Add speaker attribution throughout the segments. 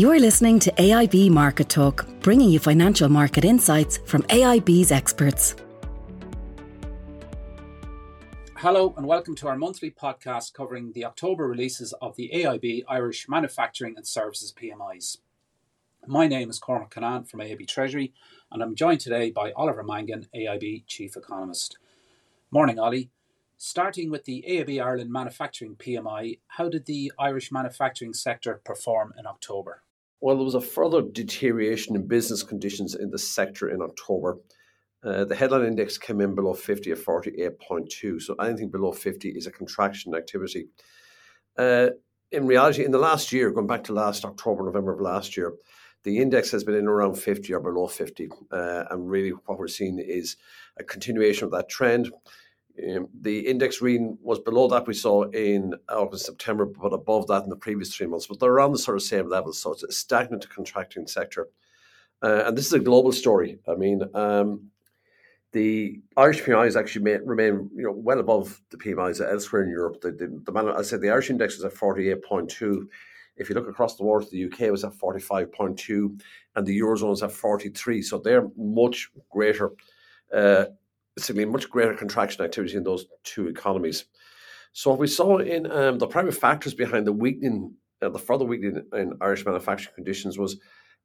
Speaker 1: You're listening to AIB Market Talk, bringing you financial market insights from AIB's experts.
Speaker 2: Hello, and welcome to our monthly podcast covering the October releases of the AIB Irish Manufacturing and Services PMIs. My name is Cormac Cunnane from AIB Treasury, and I'm joined today by Oliver Mangan, AIB Chief Economist. Morning, Ollie. Starting with the AIB Ireland Manufacturing PMI, how did the Irish manufacturing sector perform in October?
Speaker 3: Well, there was a further deterioration in business conditions in the sector in October. Uh, the headline index came in below 50 at 48.2, so anything below 50 is a contraction activity. Uh, in reality, in the last year, going back to last October, November of last year, the index has been in around 50 or below 50. Uh, and really, what we're seeing is a continuation of that trend. Um, the index reading was below that we saw in August, September, but above that in the previous three months. But they're around the sort of same level, So it's a stagnant contracting sector. Uh, and this is a global story. I mean, um, the Irish PMIs actually may, remain you know, well above the PMIs elsewhere in Europe. The, the, the, I said the Irish index is at 48.2. If you look across the world, the UK was at 45.2 and the Eurozone is at 43. So they're much greater uh, basically much greater contraction activity in those two economies. So what we saw in um, the primary factors behind the weakening, uh, the further weakening in Irish manufacturing conditions was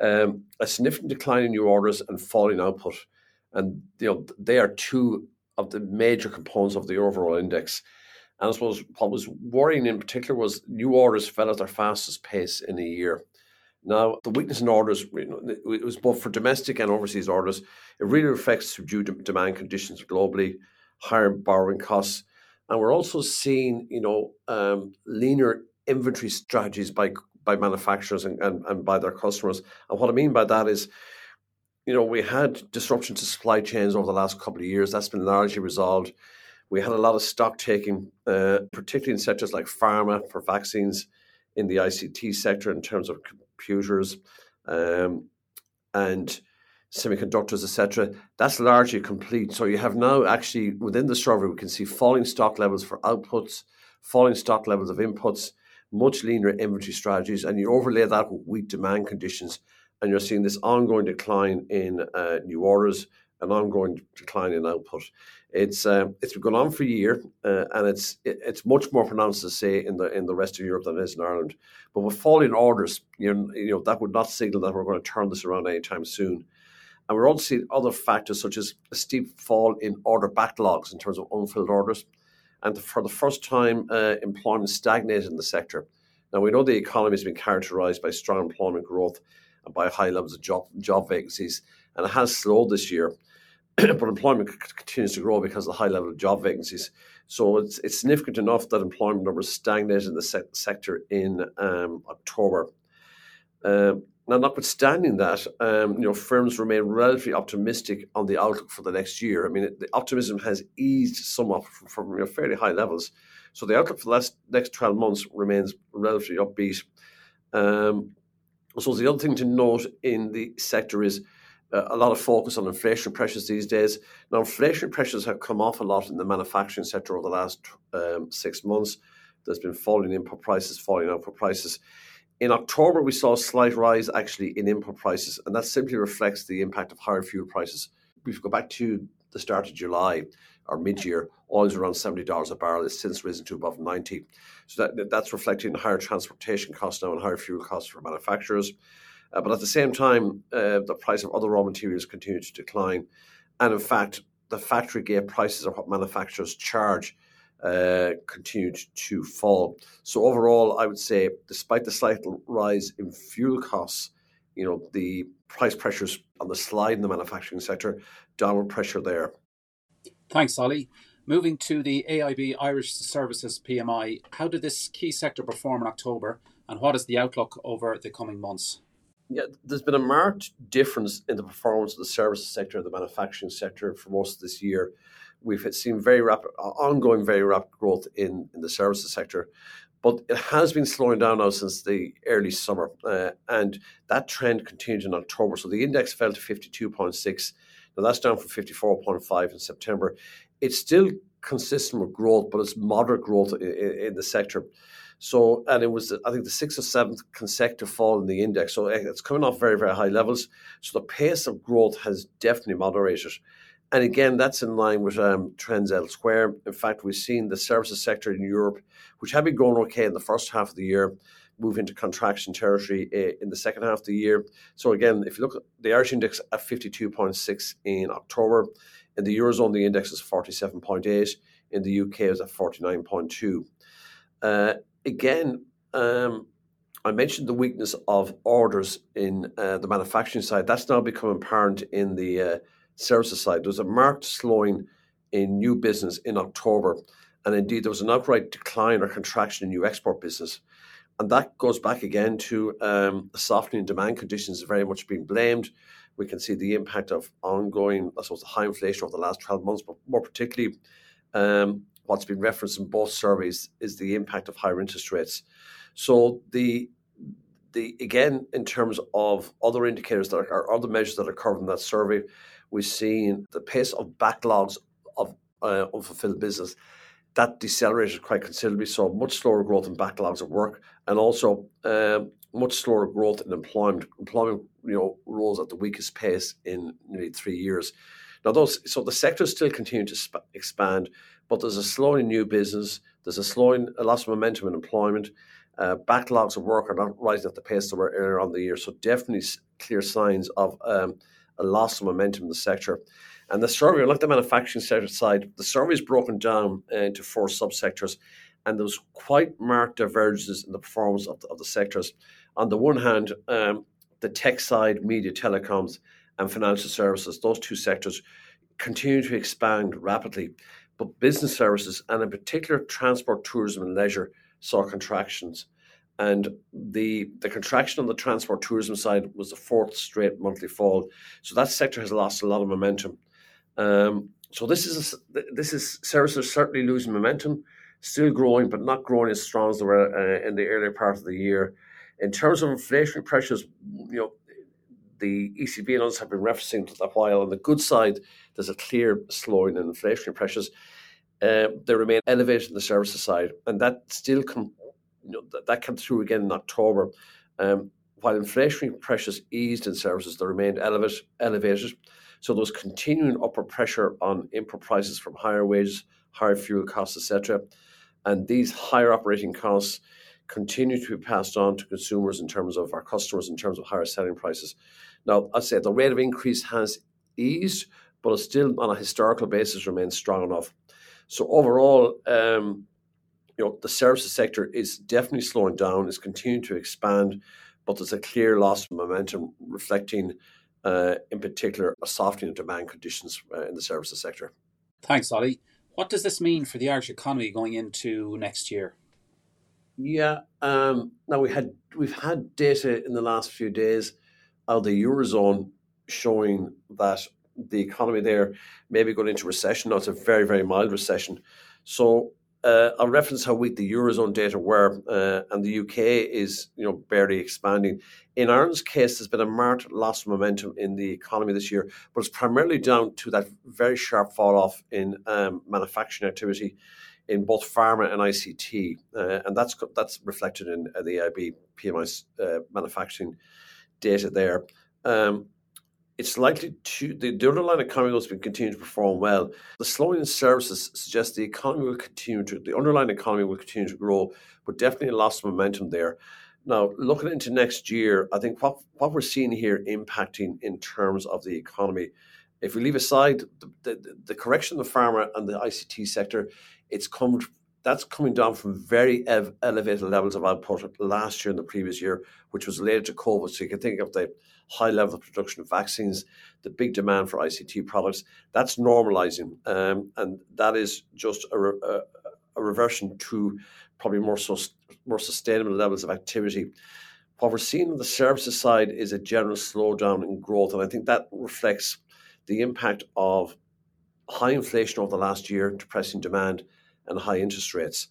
Speaker 3: um, a significant decline in new orders and falling output, and you know they are two of the major components of the overall index. And I suppose what was worrying in particular was new orders fell at their fastest pace in a year. Now, the weakness in orders, you know, it was both for domestic and overseas orders. It really reflects subdued demand conditions globally, higher borrowing costs, and we're also seeing, you know, um, leaner inventory strategies by by manufacturers and, and, and by their customers. And what I mean by that is, you know, we had disruption to supply chains over the last couple of years. That's been largely resolved. We had a lot of stock taking, uh, particularly in sectors like pharma for vaccines, in the ICT sector in terms of computers um, and semiconductors, etc. That's largely complete. So you have now actually within the survey we can see falling stock levels for outputs, falling stock levels of inputs, much leaner inventory strategies, and you overlay that with weak demand conditions, and you're seeing this ongoing decline in uh, new orders, an ongoing decline in output. It's uh, it's going on for a year, uh, and it's it's much more pronounced to say in the in the rest of Europe than it is in Ireland. But with falling orders, you know, you know that would not signal that we're going to turn this around anytime soon. And we're also seeing other factors such as a steep fall in order backlogs in terms of unfilled orders, and for the first time, uh, employment stagnated in the sector. Now we know the economy has been characterised by strong employment growth and by high levels of job job vacancies, and it has slowed this year. but employment continues to grow because of the high level of job vacancies. So it's, it's significant enough that employment numbers stagnated in the se- sector in um, October. Um, now, notwithstanding that, um, you know, firms remain relatively optimistic on the outlook for the next year. I mean, the optimism has eased somewhat from, from you know, fairly high levels. So the outlook for the last, next 12 months remains relatively upbeat. Um, so the other thing to note in the sector is a lot of focus on inflation pressures these days. Now, inflation pressures have come off a lot in the manufacturing sector over the last um, six months. There's been falling input prices, falling output prices. In October, we saw a slight rise actually in input prices, and that simply reflects the impact of higher fuel prices. If we go back to the start of July or mid-year, oil's around seventy dollars a barrel. It's since risen to above ninety, so that that's reflecting higher transportation costs now and higher fuel costs for manufacturers. Uh, but at the same time, uh, the price of other raw materials continued to decline. And in fact, the factory gate prices of what manufacturers charge uh, continued to fall. So overall, I would say, despite the slight rise in fuel costs, you know, the price pressures on the slide in the manufacturing sector, downward pressure there.
Speaker 2: Thanks, Ollie. Moving to the AIB Irish Services PMI, how did this key sector perform in October and what is the outlook over the coming months?
Speaker 3: Yeah, there's been a marked difference in the performance of the services sector, and the manufacturing sector for most of this year. We've seen very rapid, ongoing, very rapid growth in, in the services sector, but it has been slowing down now since the early summer, uh, and that trend continued in October. So the index fell to 52.6. Now that's down from 54.5 in September. It's still consistent with growth, but it's moderate growth in, in the sector. So, and it was, I think, the sixth or seventh consecutive fall in the index. So it's coming off very, very high levels. So the pace of growth has definitely moderated. And again, that's in line with um, trends elsewhere. In fact, we've seen the services sector in Europe, which had been going okay in the first half of the year, move into contraction territory uh, in the second half of the year. So again, if you look at the Irish index at 52.6 in October, in the Eurozone, the index is 47.8. In the UK, is at 49.2. Uh, again, um, I mentioned the weakness of orders in uh, the manufacturing side. That's now becoming apparent in the uh, services side. There was a marked slowing in new business in October, and indeed there was an outright decline or contraction in new export business. And that goes back again to um, softening demand conditions very much being blamed. We can see the impact of ongoing, I suppose, high inflation over the last 12 months, but more particularly um, what's been referenced in both surveys is the impact of higher interest rates. So the the again in terms of other indicators that are, are other measures that are covered in that survey, we've seen the pace of backlogs of uh, unfulfilled business that decelerated quite considerably. So much slower growth in backlogs of work, and also um, much slower growth in employment. Employment, you know, rose at the weakest pace in nearly three years. Now, those so the sector still continue to sp- expand, but there's a slowing new business. There's a slowing, a loss of momentum in employment. Uh, backlogs of work are not rising at the pace they were earlier on the year. So definitely clear signs of um, a loss of momentum in the sector. And the survey, like the manufacturing sector side, the survey is broken down uh, into four subsectors, and there's quite marked divergences in the performance of the, of the sectors. On the one hand, um, the tech side, media, telecoms, and financial services, those two sectors continue to expand rapidly. But business services, and in particular transport, tourism, and leisure, saw contractions. And the, the contraction on the transport tourism side was the fourth straight monthly fall. So that sector has lost a lot of momentum. Um, so this is a, this is services certainly losing momentum, still growing, but not growing as strong as they were uh, in the earlier part of the year. In terms of inflationary pressures, you know, the ECB and others have been referencing for a while. On the good side, there's a clear slowing in inflationary pressures. Uh, they remain elevated in the services side, and that still come, you know, that, that came through again in October. Um, while inflationary pressures eased in services, they remained elevated. elevated. So there was continuing upward pressure on input prices from higher wages, higher fuel costs, etc. And these higher operating costs continue to be passed on to consumers in terms of our customers in terms of higher selling prices. Now, I say the rate of increase has eased, but it still, on a historical basis, remains strong enough. So overall, um, you know, the services sector is definitely slowing down, is continuing to expand, but there's a clear loss of momentum, reflecting, uh, in particular, a softening of demand conditions uh, in the services sector.
Speaker 2: Thanks, Ollie. What does this mean for the Irish economy going into next year?
Speaker 3: Yeah. Um, now we had we've had data in the last few days of the eurozone showing that the economy there may be going into recession. Now it's a very very mild recession. So uh, I'll reference how weak the eurozone data were, uh, and the UK is you know barely expanding. In Ireland's case, there's been a marked loss of momentum in the economy this year, but it's primarily down to that very sharp fall off in um, manufacturing activity in both pharma and ICT, uh, and that's that's reflected in uh, the AIB PMI uh, manufacturing data there. Um, it's likely to the, the underlying economy will continue to perform well. The slowing in services suggests the economy will continue to the underlying economy will continue to grow, but definitely a loss of momentum there. Now, looking into next year, I think what what we're seeing here impacting in terms of the economy if we leave aside the, the, the correction of the pharma and the ICT sector, it's come that's coming down from very ev- elevated levels of output last year and the previous year, which was related to COVID. So you can think of the high level of production of vaccines, the big demand for ICT products. That's normalizing, um, and that is just a, re- a, a, reversion to probably more so more sustainable levels of activity. What we're seeing on the services side is a general slowdown in growth, and I think that reflects the impact of high inflation over the last year, depressing demand, and high interest rates.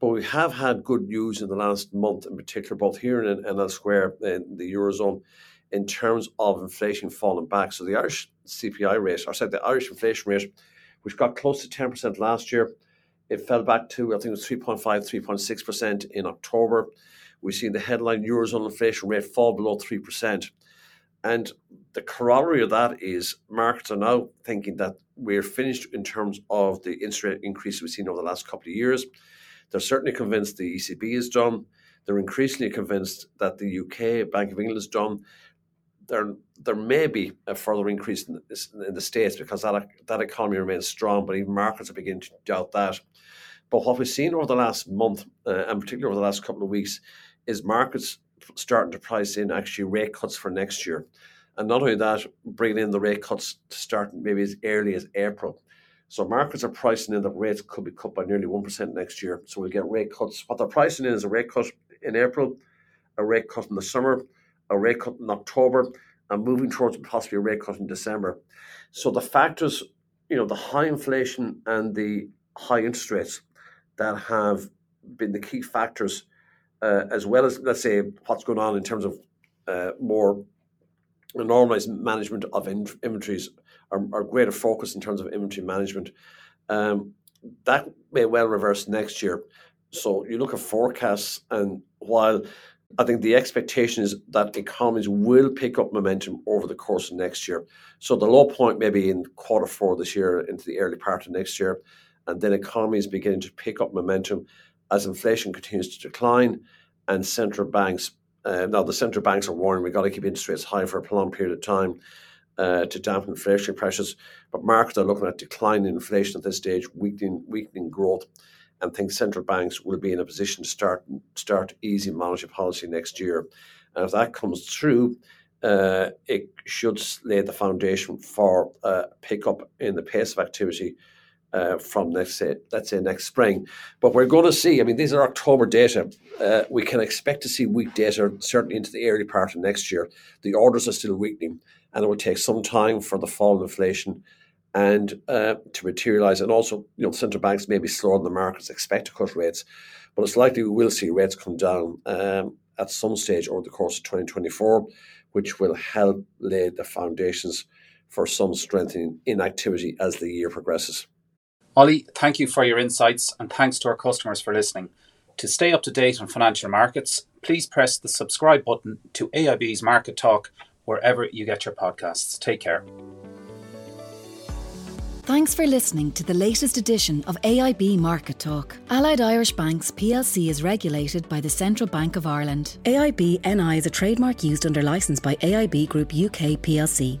Speaker 3: But we have had good news in the last month, in particular, both here and, and elsewhere in the Eurozone, in terms of inflation falling back. So the Irish CPI rate, or sorry, the Irish inflation rate, which got close to 10% last year. It fell back to, I think it was 3.5, 3.6% in October. We've seen the headline Eurozone inflation rate fall below 3%. And the corollary of that is markets are now thinking that we're finished in terms of the interest rate increase we've seen over the last couple of years. They're certainly convinced the ECB is done. They're increasingly convinced that the UK Bank of England is done. There, there may be a further increase in, in the States because that, that economy remains strong, but even markets are beginning to doubt that. But what we've seen over the last month, uh, and particularly over the last couple of weeks, is markets starting to price in actually rate cuts for next year. And not only that, bringing in the rate cuts to start maybe as early as April. So markets are pricing in that rates could be cut by nearly 1% next year. So we'll get rate cuts. What they're pricing in is a rate cut in April, a rate cut in the summer, a rate cut in October, and moving towards possibly a rate cut in December. So the factors, you know, the high inflation and the high interest rates that have been the key factors, uh, as well as, let's say, what's going on in terms of uh, more normalized management of in- inventories or, or, greater focus in terms of inventory management. Um, that may well reverse next year. So you look at forecasts, and while I think the expectation is that economies will pick up momentum over the course of next year. So the low point may be in quarter four this year into the early part of next year, and then economies beginning to pick up momentum as inflation continues to decline and central banks uh, now, the central banks are warning we've got to keep interest rates high for a prolonged period of time uh, to dampen inflationary pressures. But markets are looking at declining inflation at this stage, weakening, weakening growth, and think central banks will be in a position to start start easing monetary policy next year. And if that comes through, uh, it should lay the foundation for a pickup in the pace of activity uh, from next say, let's say next spring. But we're going to see. I mean, these are October data. Uh, we can expect to see weak data certainly into the early part of next year. The orders are still weakening, and it will take some time for the fall in inflation and uh, to materialize. And also, you know, central banks may be slower than the markets expect to cut rates, but it's likely we will see rates come down um, at some stage over the course of 2024, which will help lay the foundations for some strengthening in activity as the year progresses.
Speaker 2: Ollie, thank you for your insights and thanks to our customers for listening. To stay up to date on financial markets, please press the subscribe button to AIB's Market Talk wherever you get your podcasts. Take care.
Speaker 1: Thanks for listening to the latest edition of AIB Market Talk. Allied Irish Banks plc is regulated by the Central Bank of Ireland. AIB NI is a trademark used under licence by AIB Group UK plc